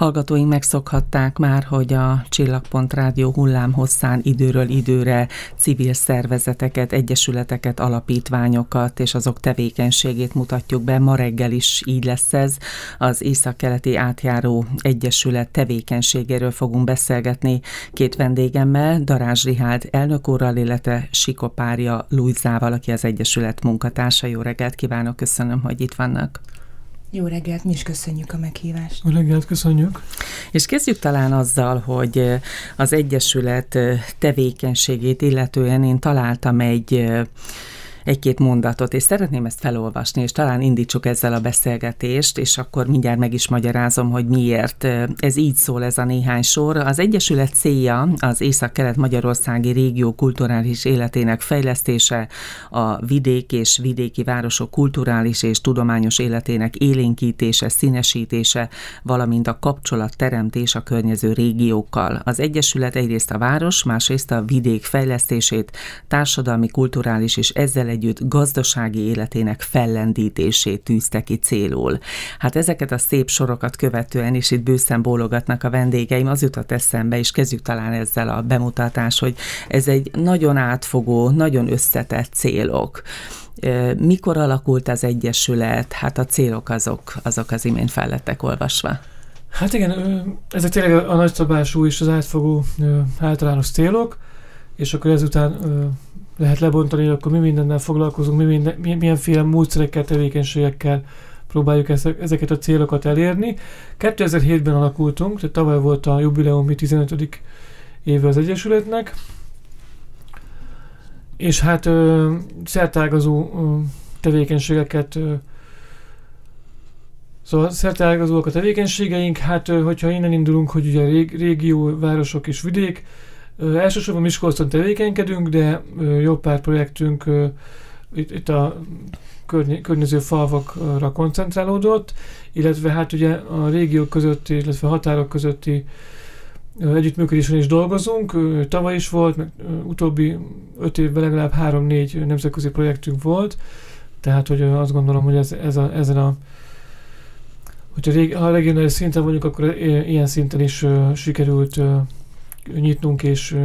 Hallgatóink megszokhatták már, hogy a Csillagpont Rádió hullám hosszán időről időre civil szervezeteket, egyesületeket, alapítványokat és azok tevékenységét mutatjuk be. Ma reggel is így lesz ez. Az Észak-Keleti Átjáró Egyesület tevékenységéről fogunk beszélgetni két vendégemmel, Darázs Riháld elnök úrral, illetve Sikopárja Luizával, aki az Egyesület munkatársa. Jó reggelt kívánok, köszönöm, hogy itt vannak. Jó reggelt, mi is köszönjük a meghívást. Jó reggelt, köszönjük. És kezdjük talán azzal, hogy az Egyesület tevékenységét illetően én találtam egy egy-két mondatot, és szeretném ezt felolvasni, és talán indítsuk ezzel a beszélgetést, és akkor mindjárt meg is magyarázom, hogy miért. Ez így szól ez a néhány sor. Az Egyesület célja az Észak-Kelet-Magyarországi régió kulturális életének fejlesztése, a vidék és vidéki városok kulturális és tudományos életének élénkítése, színesítése, valamint a kapcsolat teremtés a környező régiókkal. Az Egyesület egyrészt a város, másrészt a vidék fejlesztését, társadalmi, kulturális és ezzel együtt gazdasági életének fellendítését tűzte ki célul. Hát ezeket a szép sorokat követően is itt bőszen bólogatnak a vendégeim, az jutott eszembe, és kezdjük talán ezzel a bemutatás, hogy ez egy nagyon átfogó, nagyon összetett célok. Mikor alakult az Egyesület? Hát a célok azok, azok az imént fellettek olvasva. Hát igen, ezek tényleg a nagyszabású és az átfogó általános célok, és akkor ezután lehet lebontani, hogy akkor mi mindennel foglalkozunk, mi minden, milyenféle módszerekkel, tevékenységekkel próbáljuk ezeket a célokat elérni. 2007-ben alakultunk, tehát tavaly volt a jubileumi 15. éve az Egyesületnek, és hát ö, szertágazó ö, tevékenységeket ö, Szóval szertágazóak a tevékenységeink, hát hogyha innen indulunk, hogy ugye régió, városok és vidék, Elsősorban Miskolcon tevékenykedünk, de jó pár projektünk itt, itt a környező falvakra koncentrálódott, illetve hát ugye a régiók közötti, illetve határok közötti együttműködésen is dolgozunk. Tavaly is volt, meg utóbbi öt évben legalább három-négy nemzetközi projektünk volt, tehát hogy azt gondolom, hogy ez, ez a, ezen a hogyha a regionális szinten vagyunk, akkor ilyen szinten is sikerült nyitnunk, és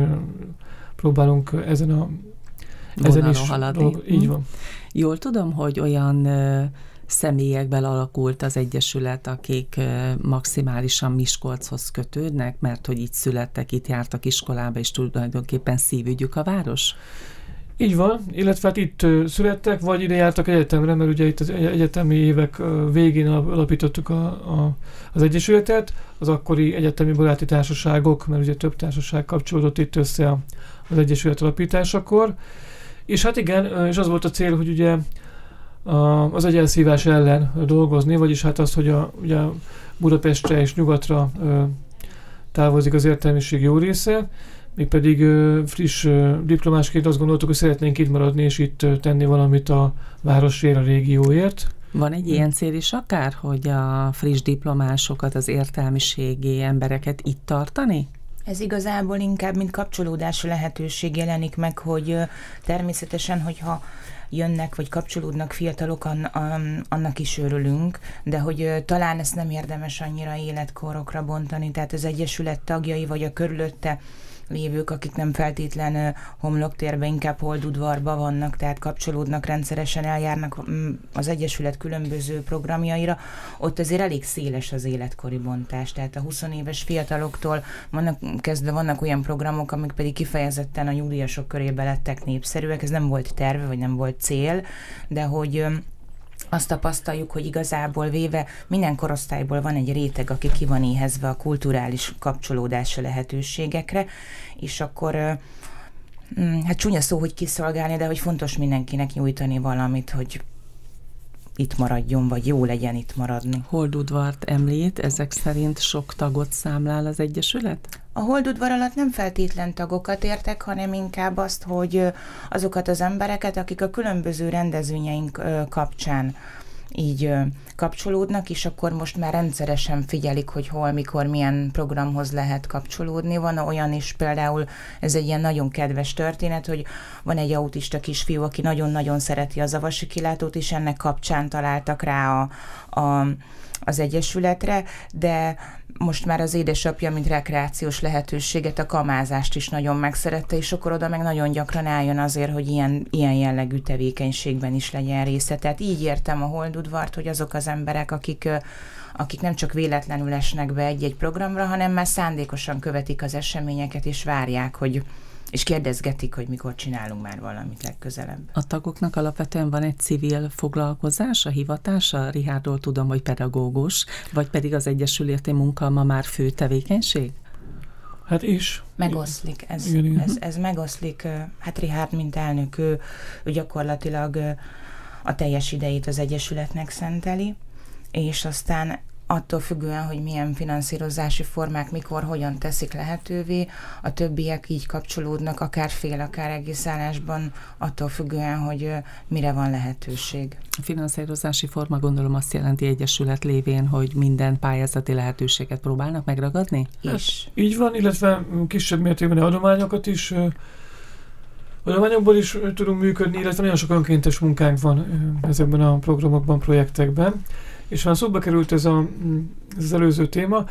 próbálunk ezen a ezen is haladni. Dolog, így hm. van. Jól tudom, hogy olyan személyekben alakult az Egyesület, akik maximálisan Miskolchoz kötődnek, mert hogy itt születtek, itt jártak iskolába, és tulajdonképpen szívügyük a város? Így van, illetve hát itt születtek, vagy ide jártak egyetemre, mert ugye itt az egyetemi évek végén alapítottuk a, a, az Egyesületet, az akkori egyetemi baráti társaságok, mert ugye több társaság kapcsolódott itt össze az Egyesület alapításakor. És hát igen, és az volt a cél, hogy ugye az egyenszívás ellen dolgozni, vagyis hát az, hogy a, ugye Budapestre és nyugatra távozik az értelmiség jó része, mi pedig friss diplomásként azt gondoltuk, hogy szeretnénk itt maradni, és itt tenni valamit a városért, a régióért. Van egy ilyen cél is akár, hogy a friss diplomásokat, az értelmiségi embereket itt tartani? Ez igazából inkább, mint kapcsolódási lehetőség jelenik meg, hogy természetesen, hogyha jönnek, vagy kapcsolódnak fiatalok, annak is örülünk, de hogy talán ezt nem érdemes annyira életkorokra bontani, tehát az Egyesület tagjai, vagy a körülötte lévők, akik nem feltétlen homloktérbe, inkább holdudvarba vannak, tehát kapcsolódnak rendszeresen, eljárnak mm, az Egyesület különböző programjaira, ott azért elég széles az életkori bontás, tehát a 20 éves fiataloktól vannak, kezdve vannak olyan programok, amik pedig kifejezetten a nyugdíjasok körébe lettek népszerűek, ez nem volt terve, vagy nem volt cél, de hogy azt tapasztaljuk, hogy igazából véve minden korosztályból van egy réteg, aki ki van éhezve a kulturális kapcsolódási lehetőségekre, és akkor mm, hát csúnya szó, hogy kiszolgálni, de hogy fontos mindenkinek nyújtani valamit, hogy itt maradjon, vagy jó legyen itt maradni. Holdudvart említ, ezek szerint sok tagot számlál az Egyesület? A holdudvar alatt nem feltétlen tagokat értek, hanem inkább azt, hogy azokat az embereket, akik a különböző rendezvényeink kapcsán így kapcsolódnak, és akkor most már rendszeresen figyelik, hogy hol, mikor, milyen programhoz lehet kapcsolódni. Van olyan is például, ez egy ilyen nagyon kedves történet, hogy van egy autista kisfiú, aki nagyon-nagyon szereti az avasi kilátót, és ennek kapcsán találtak rá a, a az Egyesületre, de most már az édesapja, mint rekreációs lehetőséget, a kamázást is nagyon megszerette, és akkor oda meg nagyon gyakran álljon azért, hogy ilyen, ilyen jellegű tevékenységben is legyen része. Tehát így értem a Holdudvart, hogy azok az emberek, akik akik nem csak véletlenül esnek be egy-egy programra, hanem már szándékosan követik az eseményeket, és várják, hogy, és kérdezgetik, hogy mikor csinálunk már valamit legközelebb. A tagoknak alapvetően van egy civil foglalkozása, hivatása? Rihárdról tudom, hogy pedagógus, vagy pedig az Egyesületi munka ma már fő tevékenység? Hát is. Megoszlik, ez, igen, igen. ez, ez megoszlik. Hát Rihárd, mint elnök, ő, ő gyakorlatilag a teljes idejét az Egyesületnek szenteli, és aztán attól függően, hogy milyen finanszírozási formák mikor, hogyan teszik lehetővé, a többiek így kapcsolódnak, akár fél, akár egész állásban, attól függően, hogy mire van lehetőség. A finanszírozási forma gondolom azt jelenti egyesület lévén, hogy minden pályázati lehetőséget próbálnak megragadni? Hát, így van, illetve kisebb mértékben adományokat is adományokból is tudunk működni, illetve nagyon sok önkéntes munkánk van ezekben a programokban, projektekben. És már szóba került ez, a, ez az előző téma,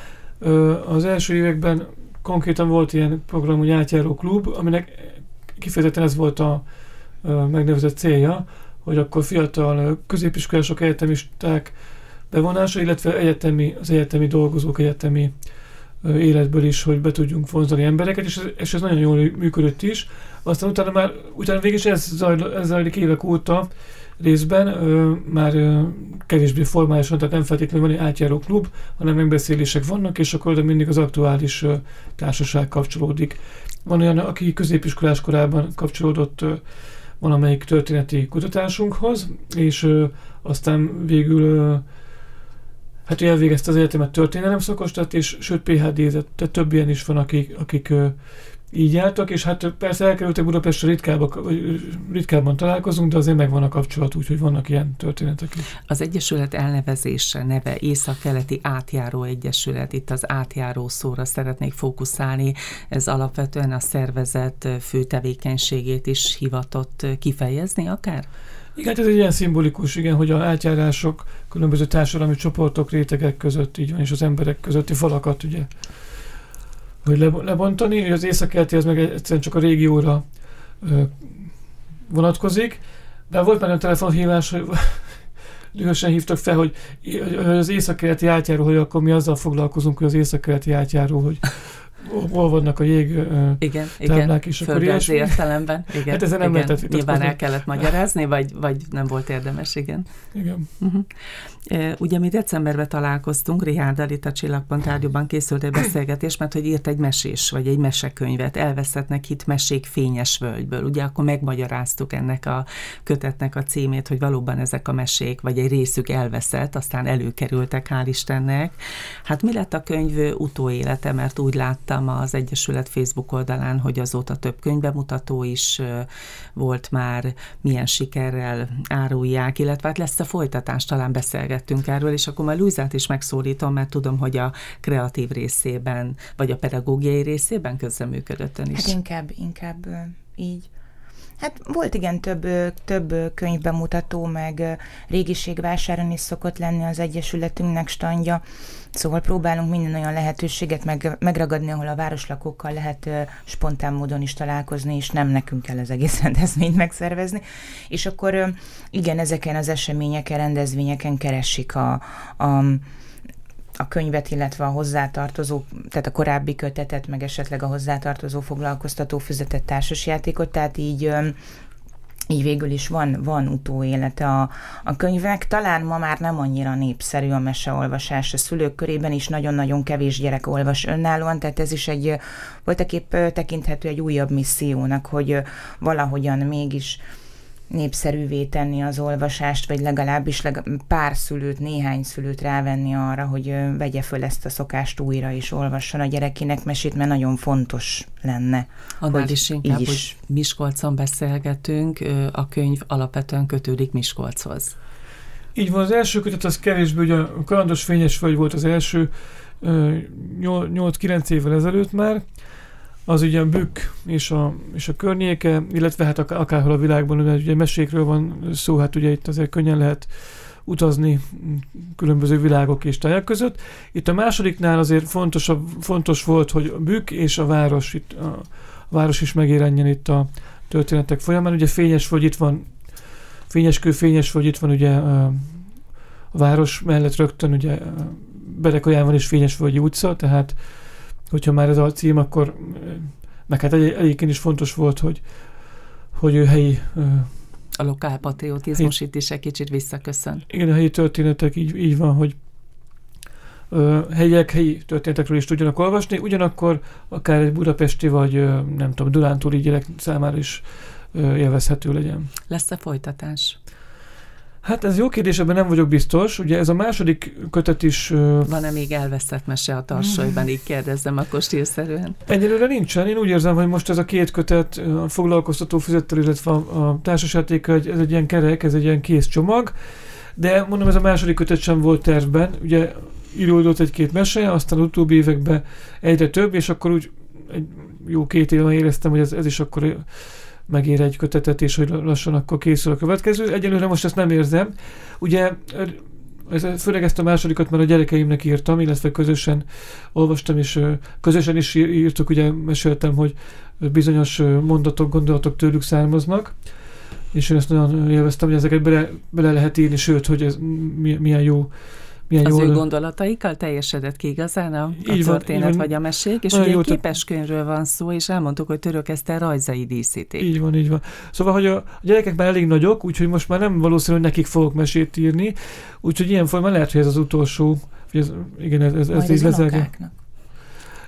az első években konkrétan volt ilyen program, hogy átjáró klub, aminek kifejezetten ez volt a megnevezett célja, hogy akkor fiatal középiskolások, egyetemisták bevonása, illetve egyetemi, az egyetemi dolgozók, egyetemi életből is, hogy be tudjunk vonzani embereket, és ez, és ez nagyon jól működött is. Aztán utána már, utána végig is ez, zajl, ez zajlik évek óta, részben ö, már ö, kevésbé formálisan, tehát nem feltétlenül van egy átjáró klub, hanem megbeszélések vannak, és akkor oda mindig az aktuális ö, társaság kapcsolódik. Van olyan, aki középiskolás korában kapcsolódott ö, valamelyik történeti kutatásunkhoz, és ö, aztán végül ö, hát ő elvégezte az egyetemet történelem szakostat, és sőt PHD-zett, tehát több ilyen is van, akik, akik ö, így jártak, és hát persze elkerültek Budapestre ritkábban, ritkábban találkozunk, de azért megvan a kapcsolat, úgyhogy vannak ilyen történetek is. Az Egyesület elnevezése neve Észak-Keleti Átjáró Egyesület, itt az átjáró szóra szeretnék fókuszálni, ez alapvetően a szervezet fő tevékenységét is hivatott kifejezni akár? Igen, ez egy ilyen szimbolikus, igen, hogy a átjárások különböző társadalmi csoportok, rétegek között így van, és az emberek közötti falakat ugye hogy lebontani, hogy az északkelti az meg egyszerűen csak a régióra ö, vonatkozik, de volt már a telefonhívás, hogy dühösen hívtak fel, hogy az északkeleti átjáró, hogy akkor mi azzal foglalkozunk, hogy az északkeleti átjáró, hogy hol vannak a jég igen, táblák igen, is, akkor ilyesmi. értelemben. Igen, hát ezen nem igen. lehetett Nyilván el kellett magyarázni, vagy, vagy nem volt érdemes, igen. Igen. Uh-huh. Ugye mi decemberben találkoztunk, Rihárdal itt a Csillagpont Rádióban készült egy beszélgetés, mert hogy írt egy mesés, vagy egy mesekönyvet, elveszettnek hit mesék fényes völgyből. Ugye akkor megmagyaráztuk ennek a kötetnek a címét, hogy valóban ezek a mesék, vagy egy részük elveszett, aztán előkerültek, hál' Istennek. Hát mi lett a könyv utóélete, mert úgy láttam az Egyesület Facebook oldalán, hogy azóta több könyvbemutató is volt már, milyen sikerrel árulják, illetve hát lesz a folytatás, talán beszélgettünk erről, és akkor már Luizát is megszólítom, mert tudom, hogy a kreatív részében, vagy a pedagógiai részében közreműködött ön is. Hát inkább, inkább így. Hát volt igen több, több könyvbemutató, meg régiségvásáron is szokott lenni az Egyesületünknek standja, szóval próbálunk minden olyan lehetőséget meg, megragadni, ahol a városlakókkal lehet spontán módon is találkozni, és nem nekünk kell az egész rendezvényt megszervezni. És akkor igen, ezeken az eseményeken, rendezvényeken keresik a, a a könyvet, illetve a hozzátartozó, tehát a korábbi kötetet, meg esetleg a hozzátartozó foglalkoztató füzetett társasjátékot, tehát így így végül is van, van utóélete a, a könyvek. Talán ma már nem annyira népszerű a meseolvasás a szülők körében is, nagyon-nagyon kevés gyerek olvas önállóan, tehát ez is egy voltak épp tekinthető egy újabb missziónak, hogy valahogyan mégis népszerűvé tenni az olvasást, vagy legalábbis pár szülőt, néhány szülőt rávenni arra, hogy vegye föl ezt a szokást újra, és olvasson a gyerekének mesét, mert nagyon fontos lenne. Annál is inkább, is. hogy Miskolcon beszélgetünk, a könyv alapvetően kötődik Miskolchoz. Így van, az első kötet az kevésbé, ugye a Kalandos Fényes Föld volt az első, 8-9 évvel ezelőtt már, az ugye a Bükk és a, és a környéke, illetve hát akárhol a világban, mert ugye mesékről van szó, hát ugye itt azért könnyen lehet utazni különböző világok és tájak között. Itt a másodiknál azért fontos, fontos volt, hogy a Bükk és a város, itt a város is megérenjen itt a történetek folyamán. Ugye fényes vagy itt van, fényeskő, fényes vagy itt van ugye a, a város mellett rögtön ugye Berekaján van is fényes vagy utca, tehát hogyha már ez a cím, akkor meg hát egy, egyébként is fontos volt, hogy, hogy ő helyi a lokálpatriotizmus itt is egy kicsit visszaköszön. Igen, a helyi történetek így, így van, hogy ö, helyiek, helyi történetekről is tudjanak olvasni, ugyanakkor akár egy budapesti vagy nem tudom, Dunántúli gyerek számára is élvezhető legyen. Lesz-e folytatás? Hát ez jó kérdés, ebben nem vagyok biztos. Ugye ez a második kötet is... Uh... Van-e még elveszett mese a tarsolyban, így kérdezzem akkor stílszerűen? Egyelőre nincsen. Én úgy érzem, hogy most ez a két kötet, a foglalkoztató fizettel, illetve a társasjáték, ez egy ilyen kerek, ez egy ilyen kész csomag. De mondom, ez a második kötet sem volt tervben. Ugye íródott egy-két mese, aztán utóbbi években egyre több, és akkor úgy egy jó két éve éreztem, hogy ez, ez is akkor megér egy kötetet, és hogy lassan akkor készül a következő. Egyelőre most ezt nem érzem. Ugye ez, főleg ezt a másodikat már a gyerekeimnek írtam, illetve közösen olvastam, és közösen is írtuk, ugye meséltem, hogy bizonyos mondatok, gondolatok tőlük származnak, és én ezt nagyon élveztem, hogy ezeket bele, bele lehet írni, sőt, hogy ez milyen jó milyen az jól... ő gondolataikkal teljesedett ki igazán a, a történet van, vagy a mesék, és ugye egy képeskönyvről van szó, és elmondtuk, hogy Török Eszter rajzai díszítik. Így van, így van. Szóval, hogy a, gyerekek már elég nagyok, úgyhogy most már nem valószínű, hogy nekik fogok mesét írni, úgyhogy ilyen formán lehet, hogy ez az utolsó, hogy ez, igen, ez, ez, ez így lezelge.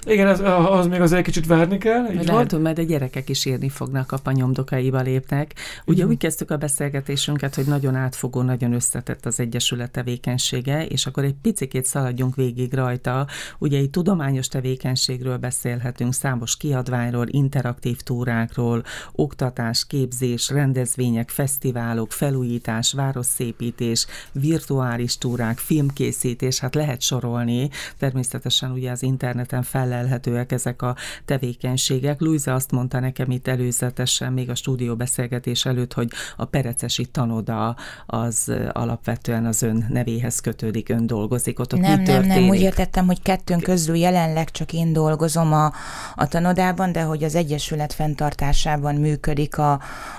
Igen, az, az még az egy kicsit várni kell. Így lehet, hogy majd a gyerekek is írni fognak, apa nyomdokaiba lépnek. Ugye Igen. úgy kezdtük a beszélgetésünket, hogy nagyon átfogó, nagyon összetett az Egyesület tevékenysége, és akkor egy picikét szaladjunk végig rajta. Ugye egy tudományos tevékenységről beszélhetünk, számos kiadványról, interaktív túrákról, oktatás, képzés, rendezvények, fesztiválok, felújítás, városszépítés, virtuális túrák, filmkészítés, hát lehet sorolni. Természetesen ugye az interneten fel felelhetőek ezek a tevékenységek. Luisa azt mondta nekem itt előzetesen, még a stúdió beszélgetés előtt, hogy a perecesi tanoda az alapvetően az ön nevéhez kötődik, ön dolgozik ott, ott nem, mi történik? Nem, nem, úgy értettem, hogy kettőnk közül jelenleg csak én dolgozom a, a tanodában, de hogy az Egyesület fenntartásában működik a,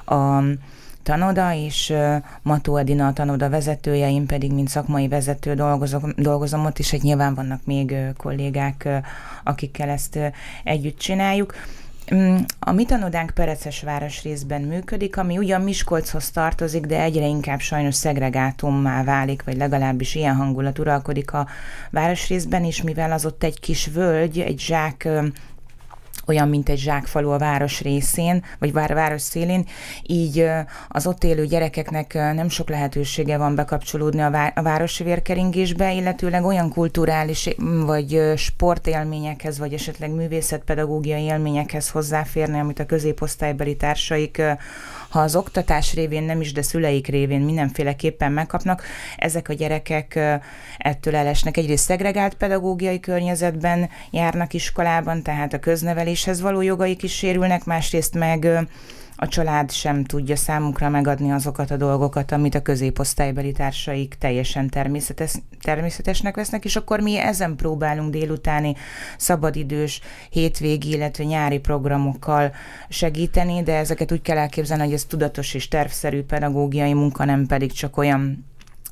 a tanoda, és Mató Edina a tanoda vezetője, én pedig, mint szakmai vezető dolgozom, dolgozom ott, és egy nyilván vannak még kollégák, akikkel ezt együtt csináljuk. Mm, a mi tanodánk Pereces részben működik, ami ugyan Miskolchoz tartozik, de egyre inkább sajnos szegregátummá válik, vagy legalábbis ilyen hangulat uralkodik a városrészben, és mivel az ott egy kis völgy, egy zsák olyan, mint egy zsákfalu a város részén, vagy vár, város szélén, így az ott élő gyerekeknek nem sok lehetősége van bekapcsolódni a, vá- a városi vérkeringésbe, illetőleg olyan kulturális vagy sportélményekhez, vagy esetleg művészetpedagógiai élményekhez hozzáférni, amit a középosztálybeli társaik ha az oktatás révén nem is, de szüleik révén mindenféleképpen megkapnak, ezek a gyerekek ettől elesnek. Egyrészt szegregált pedagógiai környezetben járnak iskolában, tehát a közneveléshez való jogaik is sérülnek, másrészt meg a család sem tudja számukra megadni azokat a dolgokat, amit a középosztálybeli társaik teljesen természetes, természetesnek vesznek, és akkor mi ezen próbálunk délutáni szabadidős, hétvégi, illetve nyári programokkal segíteni, de ezeket úgy kell elképzelni, hogy ez tudatos és tervszerű pedagógiai munka, nem pedig csak olyan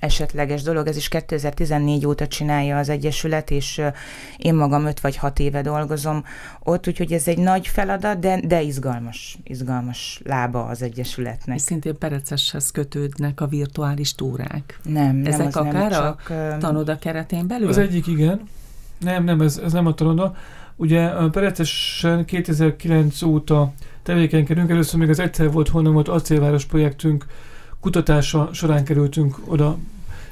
esetleges dolog. Ez is 2014 óta csinálja az Egyesület, és én magam 5 vagy 6 éve dolgozom ott, úgyhogy ez egy nagy feladat, de, de izgalmas, izgalmas lába az Egyesületnek. És szintén Pereceshez kötődnek a virtuális túrák. Nem, Ezek nem, az akár nem csak, a tanoda keretén belül? Az egyik igen. Nem, nem, ez, ez nem a tanoda. Ugye Perecesen 2009 óta tevékenykedünk, először még az egyszer volt, honnan volt acélváros projektünk, kutatása során kerültünk oda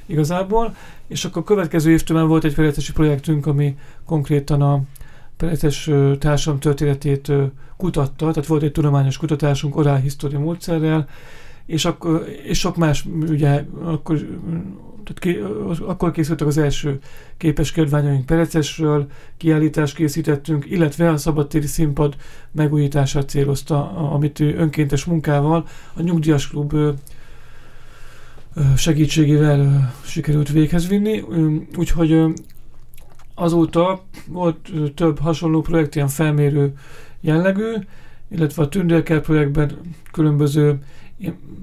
igazából, és akkor a következő évtől volt egy fejlesztési projektünk, ami konkrétan a Peretes társam történetét kutatta, tehát volt egy tudományos kutatásunk orál história módszerrel, és, akkor, és sok más, ugye akkor tehát ki, akkor készültek az első képes kiadványaink Perecesről, kiállítást készítettünk, illetve a szabadtéri színpad megújítását célozta, amit önkéntes munkával a Nyugdíjas Klub segítségével sikerült véghez vinni. Úgyhogy azóta volt több hasonló projekt, ilyen felmérő jellegű, illetve a Tündérker projektben különböző,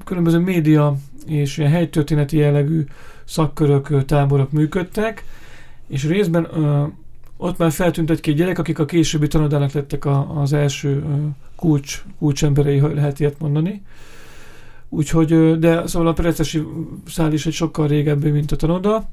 különböző média és ilyen helytörténeti jellegű szakkörök, táborok működtek, és részben ott már feltűnt egy-két gyerek, akik a későbbi tanodának lettek a, az első kulcs, kulcsemberei, ha lehet ilyet mondani. Úgyhogy, de szóval a perecesi szál is egy sokkal régebbi, mint a tanoda.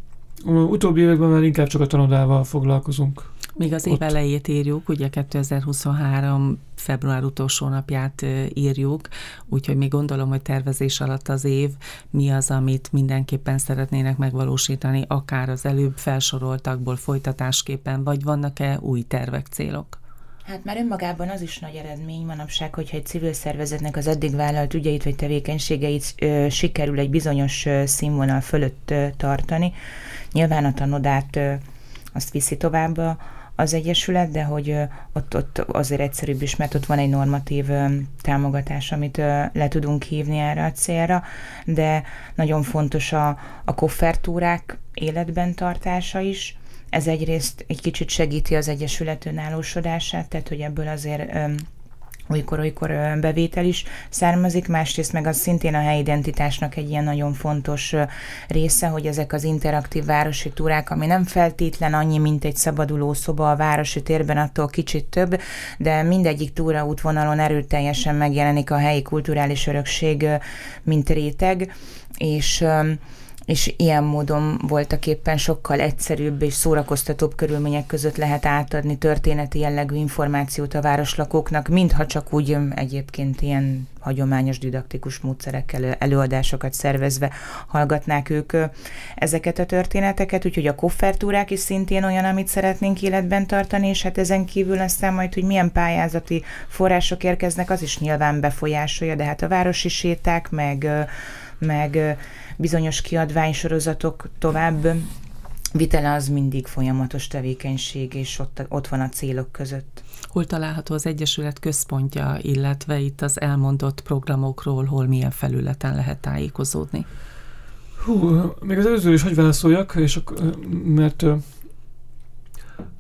Utóbbi években már inkább csak a tanodával foglalkozunk. Még az év elejét írjuk, ugye 2023 február utolsó napját írjuk, úgyhogy még gondolom, hogy tervezés alatt az év mi az, amit mindenképpen szeretnének megvalósítani, akár az előbb felsoroltakból folytatásképpen, vagy vannak-e új tervek, célok? Hát már önmagában az is nagy eredmény manapság, hogyha egy civil szervezetnek az eddig vállalt ügyeit vagy tevékenységeit ö, sikerül egy bizonyos ö, színvonal fölött ö, tartani. Nyilván a tanodát ö, azt viszi tovább az Egyesület, de hogy ott, ott azért egyszerűbb is, mert ott van egy normatív támogatás, amit le tudunk hívni erre a célra, de nagyon fontos a, a koffertúrák életben tartása is, ez egyrészt egy kicsit segíti az Egyesület önállósodását, tehát hogy ebből azért olykor-olykor bevétel is származik, másrészt meg az szintén a helyi identitásnak egy ilyen nagyon fontos része, hogy ezek az interaktív városi túrák, ami nem feltétlen annyi, mint egy szabaduló szoba a városi térben, attól kicsit több, de mindegyik túraútvonalon erőteljesen megjelenik a helyi kulturális örökség, mint réteg, és és ilyen módon voltak éppen sokkal egyszerűbb és szórakoztatóbb körülmények között lehet átadni történeti jellegű információt a városlakóknak, mintha csak úgy egyébként ilyen hagyományos didaktikus módszerekkel előadásokat szervezve hallgatnák ők ezeket a történeteket, úgyhogy a koffertúrák is szintén olyan, amit szeretnénk életben tartani, és hát ezen kívül aztán majd, hogy milyen pályázati források érkeznek, az is nyilván befolyásolja, de hát a városi séták, meg, meg bizonyos kiadványsorozatok tovább vitele az mindig folyamatos tevékenység, és ott, ott van a célok között. Hol található az Egyesület központja, illetve itt az elmondott programokról, hol milyen felületen lehet tájékozódni? Hú, még az előző is hogy válaszoljak, és akkor, mert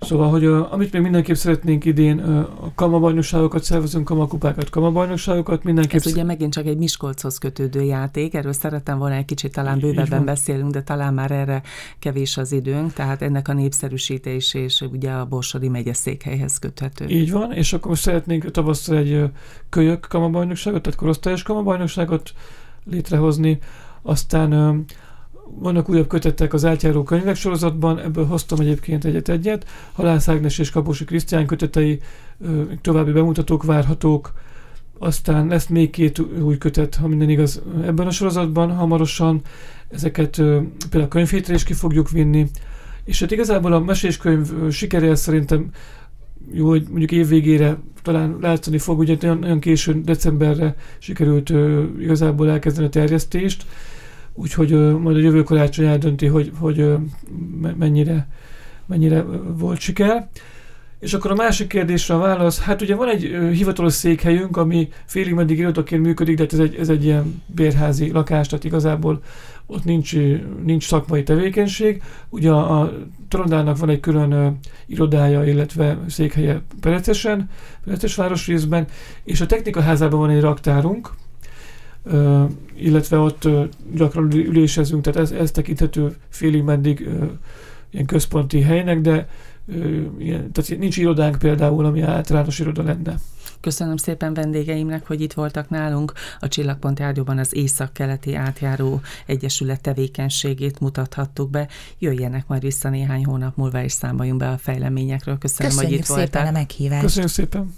Szóval, hogy a, amit még mindenképp szeretnénk idén, a kamabajnokságokat szervezünk, kamakupákat, kamabajnokságokat, mindenképp... Ez ugye megint csak egy Miskolchoz kötődő játék, erről szeretem volna egy kicsit talán bővebben beszélünk, de talán már erre kevés az időnk, tehát ennek a népszerűsítés és ugye a Borsodi megyeszékhelyhez köthető. Így van, és akkor most szeretnénk tavasszal egy kölyök kamabajnokságot, tehát korosztályos kamabajnokságot létrehozni, aztán vannak újabb kötetek az átjáró könyvek sorozatban, ebből hoztam egyébként egyet-egyet. Halász Ágnes és Kaposi Krisztián kötetei, további bemutatók várhatók, aztán lesz még két új kötet, ha minden igaz, ebben a sorozatban hamarosan. Ezeket például a könyvhétre is ki fogjuk vinni. És hát igazából a meséskönyv sikerél szerintem jó, hogy mondjuk évvégére talán látszani fog, ugye nagyon, nagyon későn decemberre sikerült igazából elkezdeni a terjesztést, úgyhogy majd a jövő karácsony eldönti, hogy, hogy mennyire, mennyire volt siker. És akkor a másik kérdésre a válasz, hát ugye van egy hivatalos székhelyünk, ami félig meddig irodaként működik, de hát ez egy, ez egy ilyen bérházi lakás, tehát igazából ott nincs, nincs szakmai tevékenység. Ugye a, a Trondának van egy külön uh, irodája, illetve székhelye Perecesen, Pereces városrészben, és a technikaházában van egy raktárunk, illetve ott gyakran ülésezünk, tehát ez, ez tekinthető félig meddig ilyen központi helynek, de ilyen, tehát nincs irodánk például, ami általános iroda lenne. Köszönöm szépen vendégeimnek, hogy itt voltak nálunk. A Csillagpont Rádióban az Észak-Keleti Átjáró Egyesület tevékenységét mutathattuk be. Jöjjenek majd vissza néhány hónap múlva, és számoljunk be a fejleményekről. Köszönöm, Köszönjük hogy itt szépen voltak. a meghívást. Köszönjük szépen.